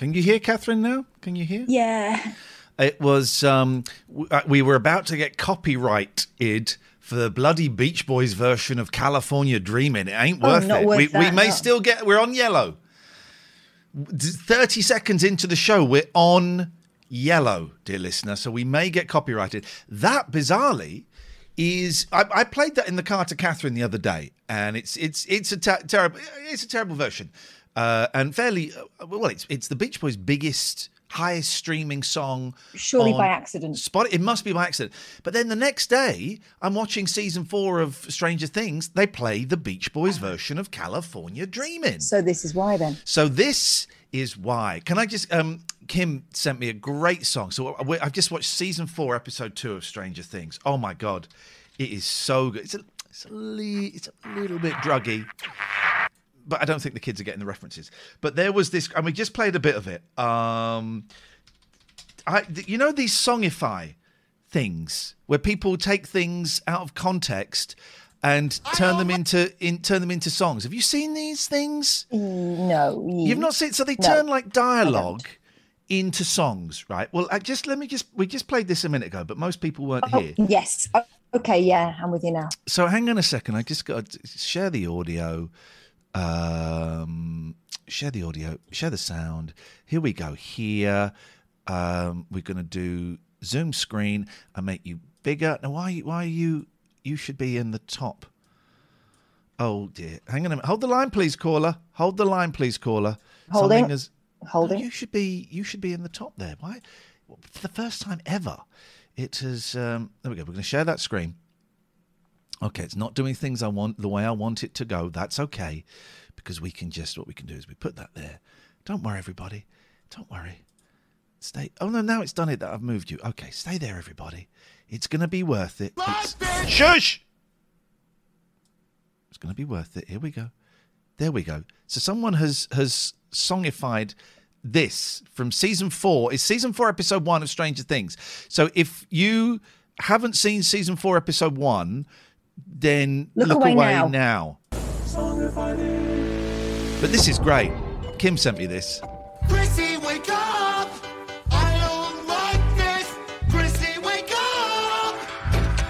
Can you hear Catherine now? Can you hear? Yeah. It was um, uh, we were about to get copyrighted for the bloody Beach Boys version of California Dreaming. It ain't Oh, worth not it. worth we, we may no. still get. We're on yellow. Thirty seconds into the show, we're on yellow, dear listener. So we may get copyrighted. That bizarrely is I, I played that in the car to Catherine the other day, and it's it's it's a ter- terrible it's a terrible version, uh, and fairly uh, well. It's it's the Beach Boys' biggest, highest streaming song. Surely by accident. Spot it must be by accident. But then the next day, I'm watching season four of Stranger Things. They play the Beach Boys version of California Dreaming. So this is why then. So this is why. Can I just? Um, Kim sent me a great song. So I- I've just watched season four, episode two of Stranger Things. Oh my god, it is so good. It's a, it's a, li- it's a little bit druggy, but I don't think the kids are getting the references. But there was this, and we just played a bit of it. Um, I, you know these songify things where people take things out of context and turn them into in, turn them into songs. Have you seen these things? No. You've not seen so they No, turn like dialogue into songs, right? Well, I just let me just we just played this a minute ago, but most people weren't Oh, here. yes. Okay, yeah, I'm with you now. So hang on a second. I just got to share the audio. Um, share the audio. Share the sound. Here we go. Here, um, we're going to do zoom screen and make you bigger. Now, why? Why are you? You should be in the top. Oh dear. Hang on a minute. Hold the line, please, caller. Hold the line, please, caller. Holding. Something has- Holding. No, you should be. You should be in the top there. Why? For the first time ever, it has. Um, there we go. We're going to share that screen. Okay, it's not doing things I want the way I want it to go. That's okay, because we can just what we can do is we put that there. Don't worry, everybody. Don't worry. Stay. Oh no, now it's done it that I've moved you. Okay, stay there, everybody. It's going to be worth it. It's, shush. It's going to be worth it. Here we go. There we go. So someone has has songified this from season four. It's season four, episode one of Stranger Things. So if you haven't seen season four, episode one, then Look look, away away, now. now. But this is great. Kim sent me this. Chrissy, wake up! I don't like this! Chrissy, wake up!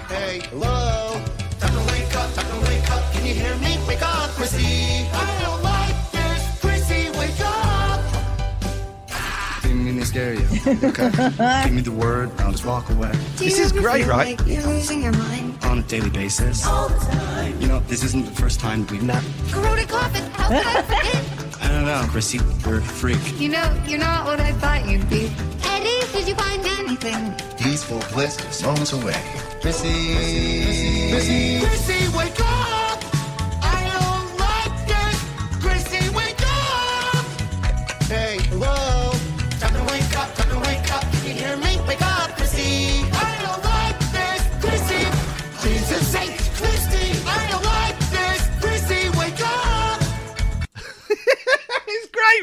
Hey, hello? Time to wake up, time to wake up. Can you hear me? Wake up, Chrissy! I don't like this! Chrissy, wake up! Didn't mean to scare you. Okay. Give me the word, I'll just walk away. This is great, right? You're losing your mind On a daily basis. all the time. You know, this isn't the first time we've met. Corroded coffin, how could I forget? I don't know, Chrissy, you're a freak. You know, you're not what I thought you'd be. Eddie, did you find anything? Peaceful bliss is moments away. Chrissy, Chrissy, Chrissy, Chrissy, wake up! I don't like this! Chrissy, wake up!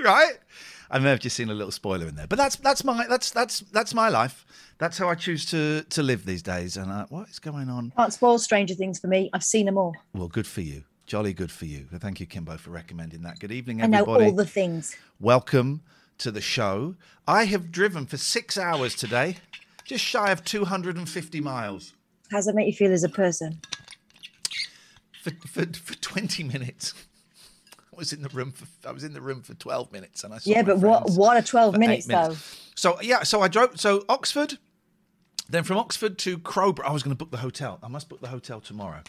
Right? I may have just seen a little spoiler in there, but that's that's my that's that's that's my life. That's how I choose to to live these days. And uh, what is going on? Can't spoil Stranger Things for me. I've seen them all. Well, good for you, jolly good for you. Thank you, Kimbo, for recommending that. Good evening, everybody. I know all the things. Welcome to the show. I have driven for six hours today, just shy of two hundred and fifty miles How does that make you feel as a person? for for, for twenty minutes. Was in the room for I was in the room for twelve minutes, and I saw Yeah, but what what are 12 for eight minutes, though? So yeah, so I drove. So Oxford, then from Oxford to Crowborough. I was going to book the hotel. I must book the hotel tomorrow.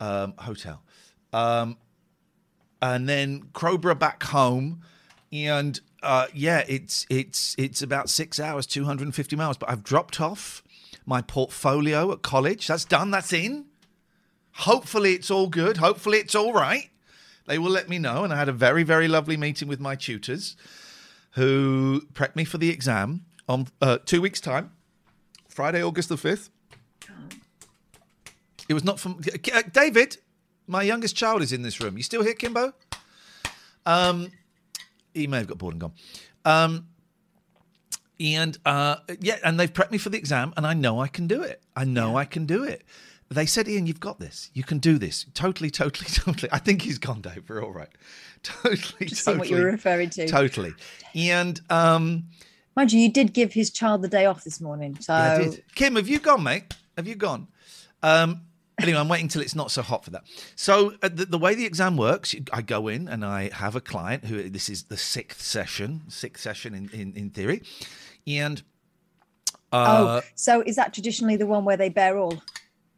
Um, hotel, um, and then Crowborough back home, and uh, yeah, it's it's it's about six hours, two hundred and fifty miles. But I've dropped off my portfolio at college. That's done. That's in. Hopefully, it's all good. Hopefully, it's all right. They will let me know. And I had a very, very lovely meeting with my tutors who prepped me for the exam on uh, two weeks' time, Friday, August the 5th. It was not from uh, David. My youngest child is in this room. You still here, Kimbo? Um, he may have got bored and gone. Um, and uh, yeah, and they've prepped me for the exam, and I know I can do it. I know I can do it. They said, Ian, you've got this. You can do this. Totally, totally, totally. I think he's gone, Dave. We're all right. Totally, Just totally. what you were referring to. Totally. And um, Mind you, you did give his child the day off this morning. So yeah, I did. Kim, have you gone, mate? Have you gone? Um, anyway, I'm waiting till it's not so hot for that. So uh, the, the way the exam works, I go in and I have a client who this is the sixth session, sixth session in in, in theory, and uh, oh, so is that traditionally the one where they bear all?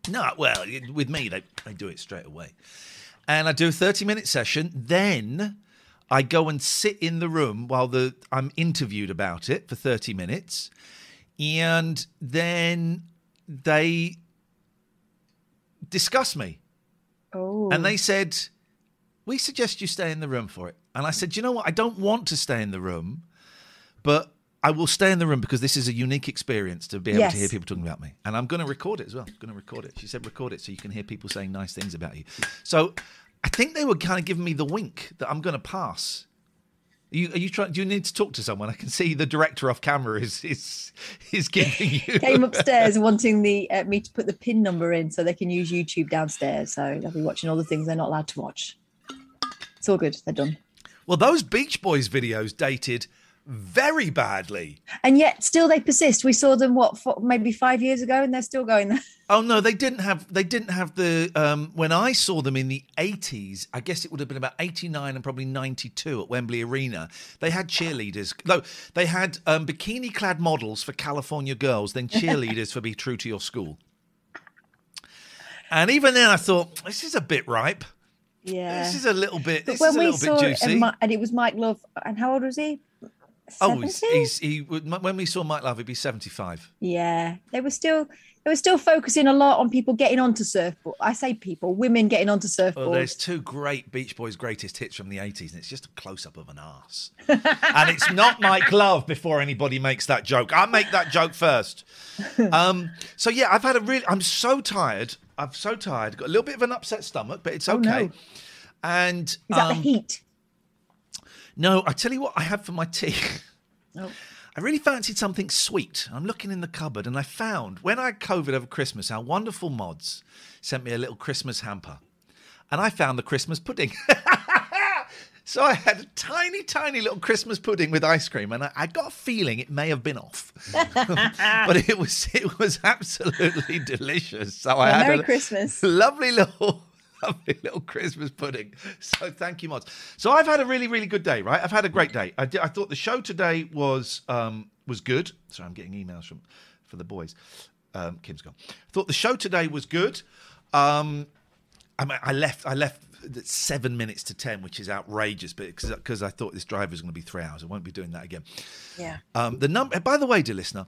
No, well, with me, they, they do it straight away. And I do a 30 minute session. Then I go and sit in the room while the I'm interviewed about it for 30 minutes. And then they discuss me. Oh, And they said, We suggest you stay in the room for it. And I said, You know what? I don't want to stay in the room, but I will stay in the room because this is a unique experience to be able Yes. to hear people talking about me. And I'm going to record it as well. I'm going to record it. She said, Record it so you can hear people saying nice things about you. So I think they were kind of giving me the wink that I'm going to pass. Are you, are you trying? Do you need to talk to someone? I can see the director off camera is is is giving you. came upstairs wanting the uh, me to put the pin number in so they can use YouTube downstairs. So they'll be watching all the things they're not allowed to watch. It's all good. They're done. Well, those Beach Boys videos dated very badly. And yet, still, they persist. We saw them what for, maybe five years ago, and they're still going there. Oh no, they didn't have they didn't have the um when I saw them in the 80s, I guess it would have been about 89 and probably 92 at Wembley Arena. They had cheerleaders. No, they had um bikini clad models for California girls, then cheerleaders for Be True to Your School. And even then I thought this is a bit ripe. Yeah. This is a little bit But when is a we saw it, and, and it was Mike Love, and how old was he? Oh, he's, he's he would when we saw Mike Love he'd be 75. Yeah, they were still they were still focusing a lot on people getting onto surfboard. I say people, women getting onto surfboards. Well, there's two great Beach Boys greatest hits from the 80s, and it's just a close up of an ass. and it's not Mike Love before anybody makes that joke. I make that joke first. Um, so, yeah, I've had a really, I'm so tired. I'm so tired. Got a little bit of an upset stomach, but it's Oh, okay. no. And Is that um, the heat? No, I tell you what I had for my tea. Oh. I really fancied something sweet. I'm looking in the cupboard and I found, when I had COVID over Christmas, our wonderful mods sent me a little Christmas hamper. And I found the Christmas pudding. so I had a tiny, tiny little Christmas pudding with ice cream, and I, I got a feeling it may have been off. but it was it was absolutely delicious. So I had Merry a Christmas. lovely little lovely little Christmas pudding. So thank you, mods. So I've had a really, really good day, right? I've had a great day. I, did, I thought the show today was um, was good. Sorry, I'm getting emails from for the boys. Um, Kim's gone. I thought the show today was good. Um, I, mean, I left. I left at seven minutes to ten, which is outrageous, but because I thought this drive was going to be three hours, I won't be doing that again. Yeah. Um, the number. By the way, dear listener,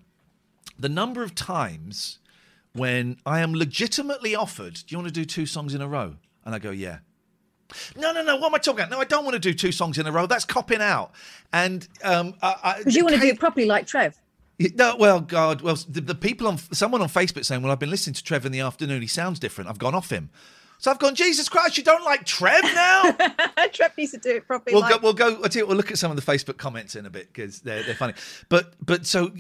the number of times when I am legitimately offered, "Do you want to do two songs in a row?" and I go, "Yeah," No, no, no. What am I talking about? No, I don't want to do two songs in a row. That's copping out. And um, because you want to do it properly, like Trev. No, well, God, well, the, the people on someone on Facebook saying, "Well, I've been listening to Trev in the afternoon. He sounds different. I've gone off him." So I've gone, Jesus Christ, you don't like Trev now? Trev needs to do it properly. we'll like- go. We'll go. You, we'll look at some of the Facebook comments in a bit because they're they're funny. But but so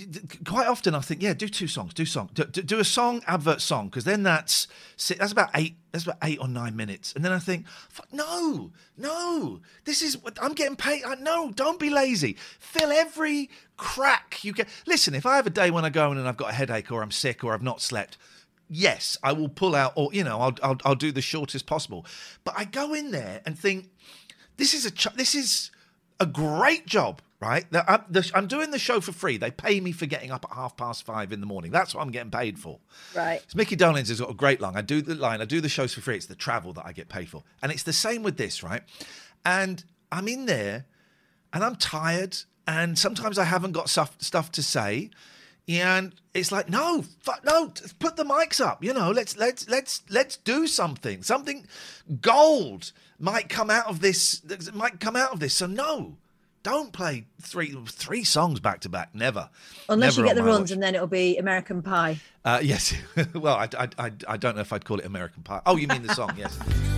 quite often I think, yeah, do two songs, do song, do, do a song advert song because then that's that's about eight. That's about eight or nine minutes, and then I think, no, no, this is what I'm getting paid. I, no, don't be lazy. Fill every crack you get. Listen, if I have a day when I go in and I've got a headache or I'm sick or I've not slept, yes, I will pull out, or you know, I'll I'll, I'll do the shortest possible. But I go in there and think, this is a ch- this is a great job, right? That I'm, the, I'm doing the show for free. They pay me for getting up at half past five in the morning. That's what I'm getting paid for. right. So Mickey Dolans has got a great line. I do the line. I do the shows for free. It's the travel that I get paid for, and it's the same with this, right? And I'm in there, and I'm tired, and sometimes I haven't got stuff stuff to say, and it's like, no, fuck, no, put the mics up. You know, let's let's let's let's do something. Something gold might come out of this. Might come out of this. So no. Don't play three three songs back to back. Never. Unless Never you get the runs, watch. and then it'll be American Pie. Uh, yes. well, I, I, I, I don't know if I'd call it American Pie. Oh, you mean the song? Yes.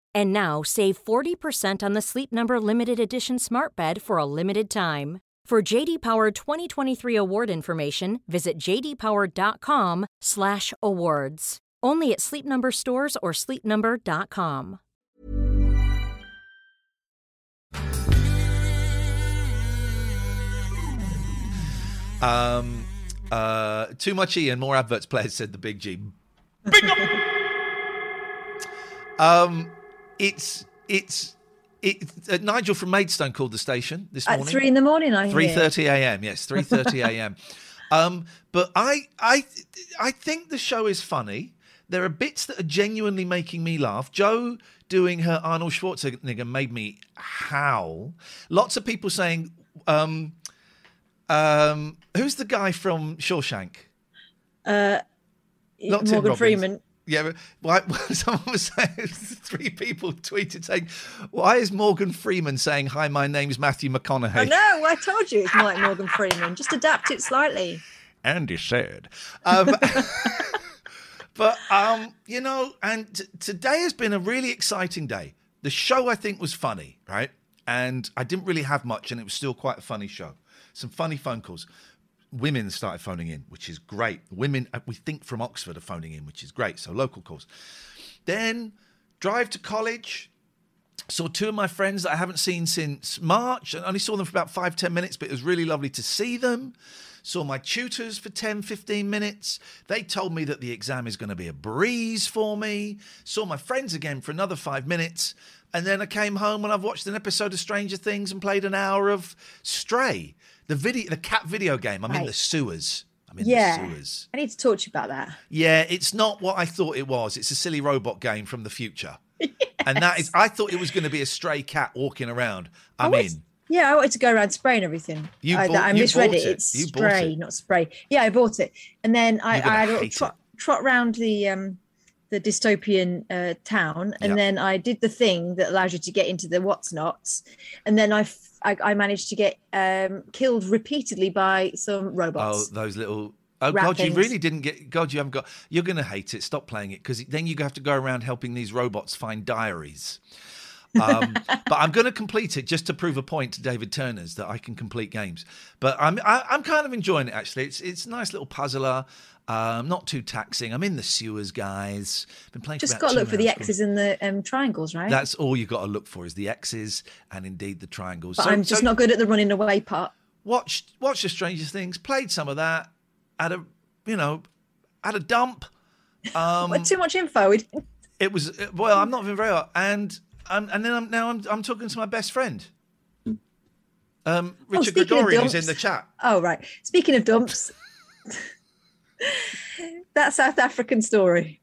And now save 40% on the Sleep Number limited edition Smart Bed for a limited time. For JD Power 2023 award information, visit jdpower.com/awards. Only at Sleep Number stores or sleepnumber.com. Um, uh, too much E and more adverts players, said the Big G. Big. Um, it's it's it. Uh, Nigel from Maidstone called the station this morning. At three in the morning, I. Three thirty a.m. Yes, three thirty a.m. um, but I, I, I think the show is funny. There are bits that are genuinely making me laugh. Joe doing her Arnold Schwarzenegger made me howl. Lots of people saying, um, um, "Who's the guy from Shawshank?" Uh, Not Morgan Freeman. Yeah, but why, someone was saying, three people tweeted saying, why is Morgan Freeman saying, hi, my name's Matthew McConaughey? I know. I told you it's like Morgan Freeman. Just adapt it slightly. Andy said. Um, but, um, you know, and t- today has been a really exciting day. The show, I think, was funny, right? And I didn't really have much, and it was still quite a funny show. Some funny phone calls. Women started phoning in, which is great. Women, uh, we think from Oxford, are phoning in, which is great. So local calls. Then drive to college. Saw two of my friends that I haven't seen since March. I only saw them for about five, 10 minutes, but it was really lovely to see them. Saw my tutors for 10, 15 minutes. They told me that the exam is going to be a breeze for me. Saw my friends again for another five minutes. And then I came home and I've watched an episode of Stranger Things and played an hour of Stray, the video, the cat video game. I'm in the sewers. I'm in yeah. the sewers. I need to talk to you about that. Yeah, it's not what I thought it was. It's a silly robot game from the future. And that is, I thought it was going to be a stray cat walking around. I I'm wanted- in. Yeah, I wanted to go around spraying everything. You I, bought- I you misread bought it. it. It's You spray, it. not spray. Yeah, I bought it, and then I, I had a trot, trot round the um the dystopian uh, town, and Yeah. then I did the thing that allows you to get into the what's nots, and then I, f- I I managed to get um killed repeatedly by some robots. Oh, those little. Oh God, you really didn't get. God, you haven't got. You're going to hate it. Stop playing it because then you have to go around helping these robots find diaries. Um, but I'm going to complete it just to prove a point to David Turner's that I can complete games. But I'm I, I'm kind of enjoying it actually. It's it's a nice little puzzler. Um, not too taxing. I'm in the sewers, guys. Been playing. Just got to look for the. X's and the um, triangles, right? That's all you got to look for is the X's and indeed the triangles. but So- I'm just so not good at the running away part. watched watched the Stranger Things, played some of that, had a you know, had a dump. Um, too much info. It was well, I'm not even very hot, and um, and then I'm now I'm I'm talking to my best friend, um, Richard speaking of Gregorian, who's in the chat. Oh right. Speaking of dumps, that South African story.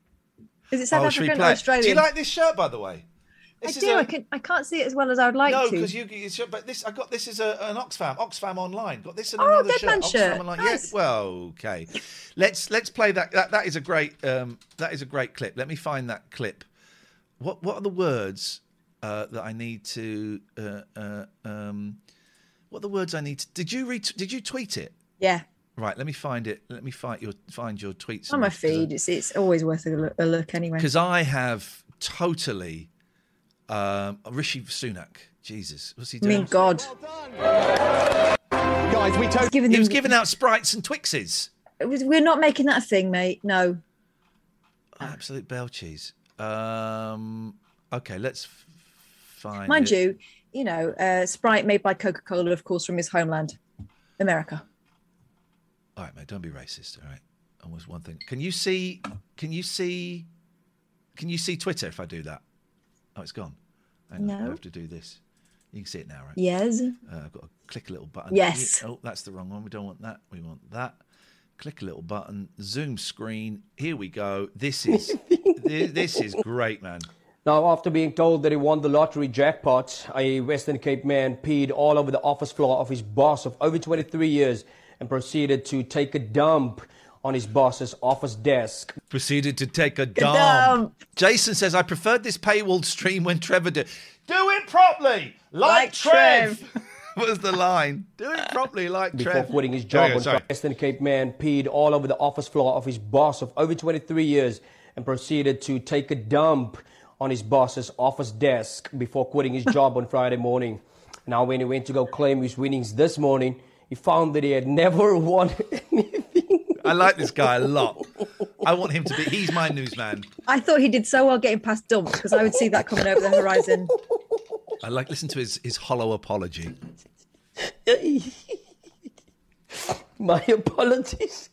Is it South oh, African or? Australian? Do you like this shirt, by the way? I This is do. a- I can. I can't see it as well as I would like no, to. No, because you, you should- but this I got this is a, an Oxfam, Oxfam online. Got this in Oh, another Dead shirt. Man Oxfam shirt. online. Nice. Yeah, well, okay. Let's let's play that. That that is a great um that is a great clip. Let me find that clip. What what are the words uh, that I need to uh, uh, um what are the words I need to Did you read did you tweet it? yeah, Right, let me find it. Let me find your find your tweets. on my feed. It's it's always worth a look, a look anyway. Because I have totally um Rishi Sunak. Jesus, what's he doing? I doing? mean, God, Guys, we He's totally. He them, was giving out sprites and Twixes. was- we're not making that a thing, mate. No. Absolute bell cheese. Um, okay, let's Mind you, you know, uh, Sprite made by Coca Cola, of course, from his homeland, America. All right, mate. Don't be racist. All right. Almost one thing. Can you see? Can you see? Can you see Twitter if I do that? Oh, it's gone. Hang on, I have to do this. You can see it now, right? Yes. Uh, I've got to click a little button. Yes. Oh, that's the wrong one. We don't want that. We want that. Click a little button. Zoom screen. Here we go. This is thi- this is great, man. Now, after being told that he won the lottery jackpot, a Western Cape man peed all over the office floor of his boss of over 23 years and proceeded to take a dump on his boss's office desk. Proceeded to take a dump. dump. Jason says, I preferred this paywalled stream when Trevor did. Do it properly, like, Like Trev. was the line. Do it properly, like trev Before Trev. quitting his job you go, on sorry. Friday, Western Cape man peed all over the office floor of his boss of over 23 years and proceeded to take a dump on his boss's office desk before quitting his job on Friday morning. Now, when he went to go claim his winnings this morning, he found that he had never won anything. I like this guy a lot. I want him to be. He's my newsman. I thought he did so well getting past dumps because I would see that coming over the horizon. I like listen to his his hollow apology. My apologies.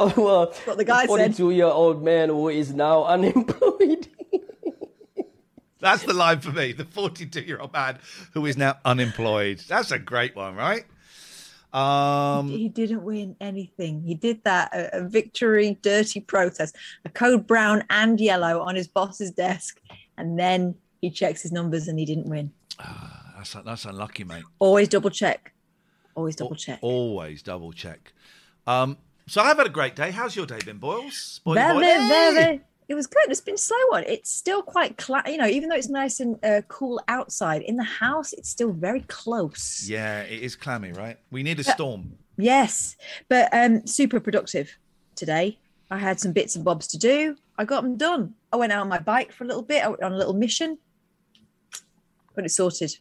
Oh, well, what the guy said. 42 year old man who is now unemployed. That's the line for me. The 42 year old man who is now unemployed. That's a great one, right? Um, he didn't win anything. He did that a, a victory dirty protest, a code brown and yellow on his boss's desk, and then he checks his numbers and he didn't win. that's that's unlucky, mate. Always double check. Always double check. Always double check. Um, so I've had a great day. How's your day been, Boils? Boily Very, boily? very. It was good. It's been slow one. It's still quite, cla- you know, even though it's nice and uh, cool outside, in the house, it's still very close. Yeah, it is clammy, right? We need a storm. Yes, but um, super productive today. I had some bits and bobs to do. I got them done. I went out on my bike for a little bit. I went on a little mission. Got it sorted.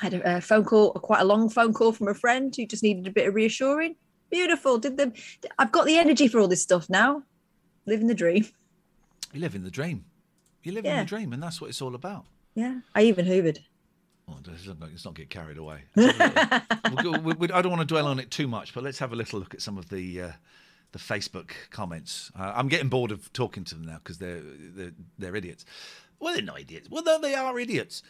I had a, a phone call, quite a long phone call from a friend who just needed a bit of reassuring. Beautiful. Did them. I've got the energy for all this stuff now. Living the dream. You live in the dream. You live in Yeah. the dream, and that's what it's all about. Yeah. I even hoovered. Oh, let's not, get carried away. Let's have a little- we'll go- we- we- I don't want to dwell on it too much, but let's have a little look at some of the uh, the Facebook comments. Uh, I'm getting bored of talking to them now because they're, they're they're idiots. Well, they're not idiots. Well, no, they are idiots.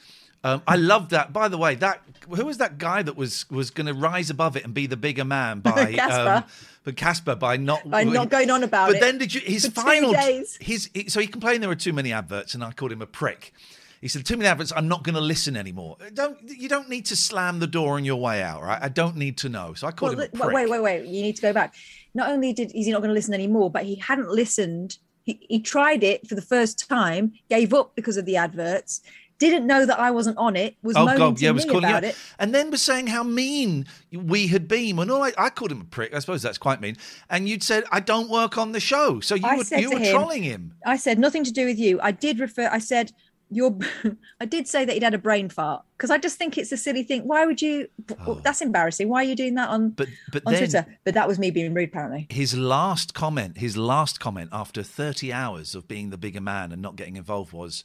Um, I love that. By the way, that who was that guy that was was going to rise above it and be the bigger man by Casper. um, but Casper by not By not going on about but it But then did you his final days. his he- so he complained there were too many adverts and I called him a prick. He said, "Too many adverts. I'm not going to listen anymore. Don't you don't need to slam the door on your way out, right? I don't need to know." So I called Well, him a prick. wait, wait, wait. You need to go back. Not only did is he not going to listen anymore, but he hadn't listened. He, he tried it for the first time, gave up because of the adverts, didn't know that I wasn't on it, was Oh moaning God, to yeah, me calling about it. and then was saying how mean we had been. When all I, I called him a prick, I suppose that's quite mean. And you'd said I don't work on the show, so you I were you were him- trolling him. I said nothing to do with you. I did refer. I said your. I did say that he'd had a brain fart because I just think it's a silly thing. Why would you? well, oh. that's embarrassing. Why are you doing that on Oh. But but on then Twitter? But that was me being rude, apparently. his last comment, his last comment after 30 hours of being the bigger man and not getting involved was,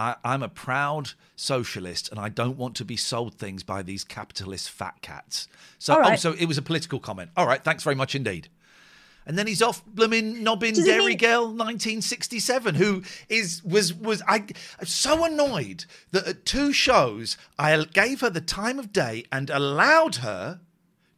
I, I'm a proud socialist and I don't want to be sold things by these capitalist fat cats. So, All oh, so it was a political comment. All right, thanks very much indeed. And then he's off blooming knobbing Does Dairy mean- Girl 1967, who is was was I I'm so annoyed that at two shows I gave her the time of day and allowed her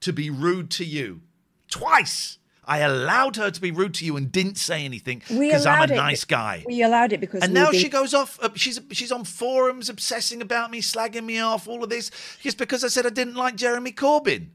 to be rude to you twice. I allowed her to be rude to you and didn't say anything because I'm a it- nice guy. We allowed it because. and now were she goes off. Uh, she's she's on forums obsessing about me, slagging me off, all of this, just because I said I didn't like Jeremy Corbyn.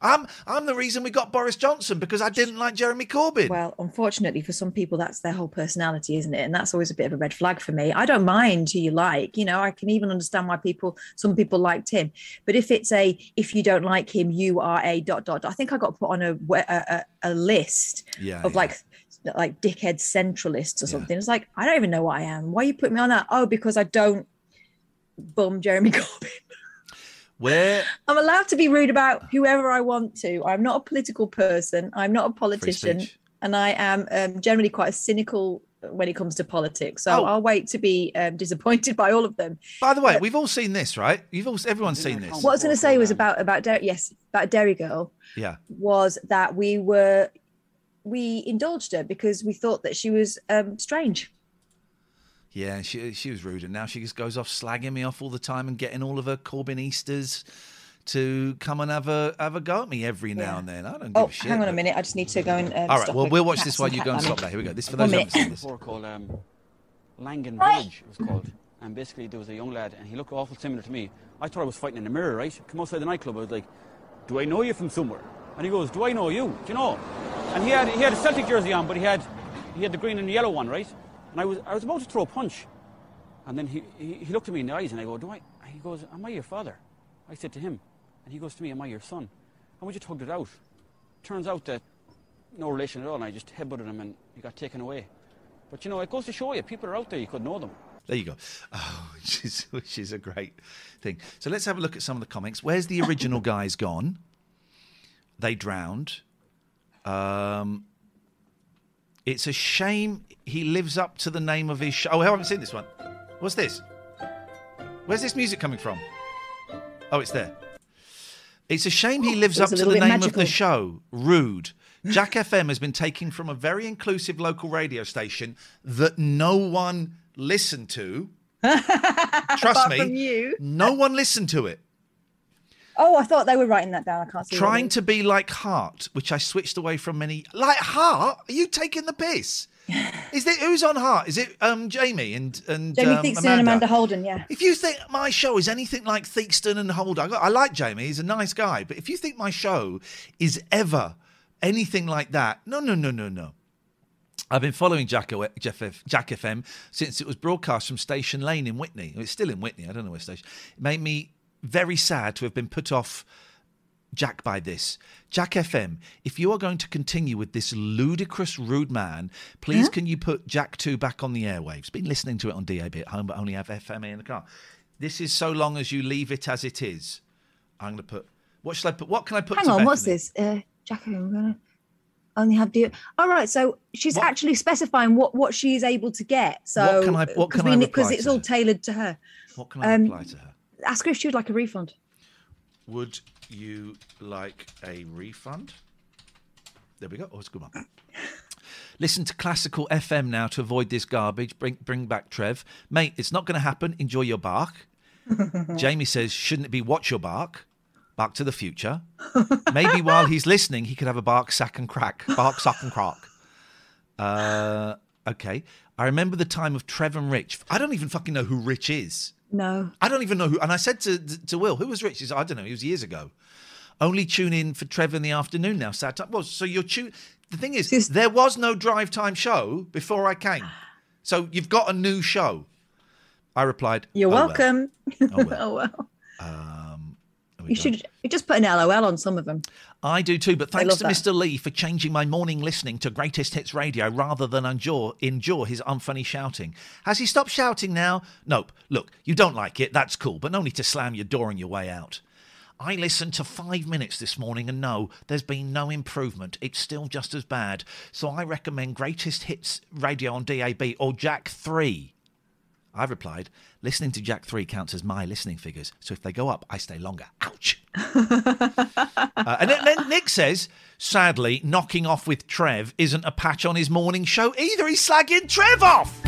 I'm I'm the reason we got Boris Johnson because I didn't like Jeremy Corbyn. Well, unfortunately, for some people, that's their whole personality, isn't it? And that's always a bit of a red flag for me. I don't mind who you like. You know, I can even understand why people, some people liked him. But if it's a, if you don't like him, you are a dot dot. dot I think I got put on a a, a, a list Yeah, of yeah. like like dickhead centralists or something. It's like I don't even know what I am. Why you put me on that? Oh, because I don't bum Jeremy Corbyn. Where I'm allowed to be rude about whoever I want to. I'm not a political person. I'm not a politician, and I am um, generally quite a cynical when it comes to politics. So Oh. I'll wait to be um, disappointed by all of them. By the way, we've all seen this, right? You've all everyone's seen this. What I was going to say was about about Der- yes about Derry Girl Yeah. was that we were we indulged her because we thought that she was um, strange. Yeah, she she was rude, and now she just goes off slagging me off all the time and getting all of her Corbynistas to come and have a have a go at me every now Yeah. and then. I don't give Oh, a shit. hang on a minute. I just need to go and. Um, All right, stop well we'll watch this while you go and stop that. Here we go. This for One those who haven't minute. seen this. called um, Langan Village, it was called. And basically, there was a young lad, and he looked awful similar to me. I thought I was fighting in the mirror, right? Come outside the nightclub, I was like, "Do I know you from somewhere?" And he goes, "Do I know you? Do you know?" And he had he had a Celtic jersey on, but he had he had the green and yellow one, right? And I was I was about to throw a punch, and then he he, he looked at me in the eyes, and I go, "Do I?" He goes, "Am I your father?" I said to him, and he goes to me, "Am I your son?" And we just hugged it out. Turns out that no relation at all, and I just headbutted him, and he got taken away. But you know, it goes to show you, people are out there, you could know them. There you go. Oh, which is which is a great thing. So let's have a look at some of the comics. Where's the original guys gone? They drowned. Um, it's a shame he lives up to the name of his show. Oh, I haven't seen this one. What's this? Where's this music coming from? Oh, it's there. It's a shame he lives up to the name bit of the show. Rude. Jack FM has been taken from a very inclusive local radio station that no one listened to. Trust me, no one listened to it. Oh, I thought they were writing that down. I can't see. Trying to be like Heart, which I switched away from many. Like Heart? Are you taking the piss? Is it who's on Heart? Is it um Jamie and and Jamie um, Theakston and Amanda Holden, yeah. If you think my show is anything like Theakston and Holden, I, got- I like Jamie, he's a nice guy, but if you think my show is ever anything like that, no, no, no, no, no. I've been following Jack, Jeff Jack FM since it was broadcast from Station Lane in Witney. It's still in Witney. I don't know where station. It made me very sad to have been put off Jack by this. Jack FM, if you are going to continue with this ludicrous, rude man, please can you put Jack 2 back on the airwaves? Been listening to it on DAB at home, but only have FMA in the car. This is so long as you leave it as it is. I'm going to put. What should I put? What can I put? Hang to on, what's this? Uh, Jack, I'm gonna only have the. All right, so she's actually specifying what what she's able to get. So What can I- what can I because it's all tailored to her. What can I Um, reply to her? Ask her if she would like a refund. Would you like a refund? There we go. Oh, it's a good one. Listen to classical FM now to avoid this garbage. Bring bring back Trev. Mate, it's not going to happen. Enjoy your bark. Jamie says, shouldn't it be watch your bark? Bark to the future. Maybe while he's listening, he could have a bark, sack, and crack. Bark, sack and crack. Uh, okay. I remember the time of Trevor and Rich. I don't even fucking know who Rich is. No. I don't even know who. And I said to to Will, who was Rich? He said, I don't know. It was years ago. Only tune in for Trevor in the afternoon now. Sat up. Well, so you're tune. The thing is, there was no drive time show before I came. So you've got a new show. I replied, You're "Oh, well." welcome. Oh, well. Oh, well. Um, You should you just put an LOL on some of them. I do too, but thanks to that. Mr. Lee for changing my morning listening to Greatest Hits Radio rather than endure, endure his unfunny shouting. Has he stopped shouting now? Nope. Look, you don't like it, that's cool, but no need to slam your door on your way out. I listened to five minutes this morning and no, there's been no improvement. It's still just as bad. So I recommend Greatest Hits Radio on DAB or Jack 3. I replied, listening to Jack 3 counts as my listening figures, so if they go up, I stay longer. Ouch. Uh, and then, then Nick says, sadly, knocking off with Trev isn't a patch on his morning show either. He's slagging Trev off.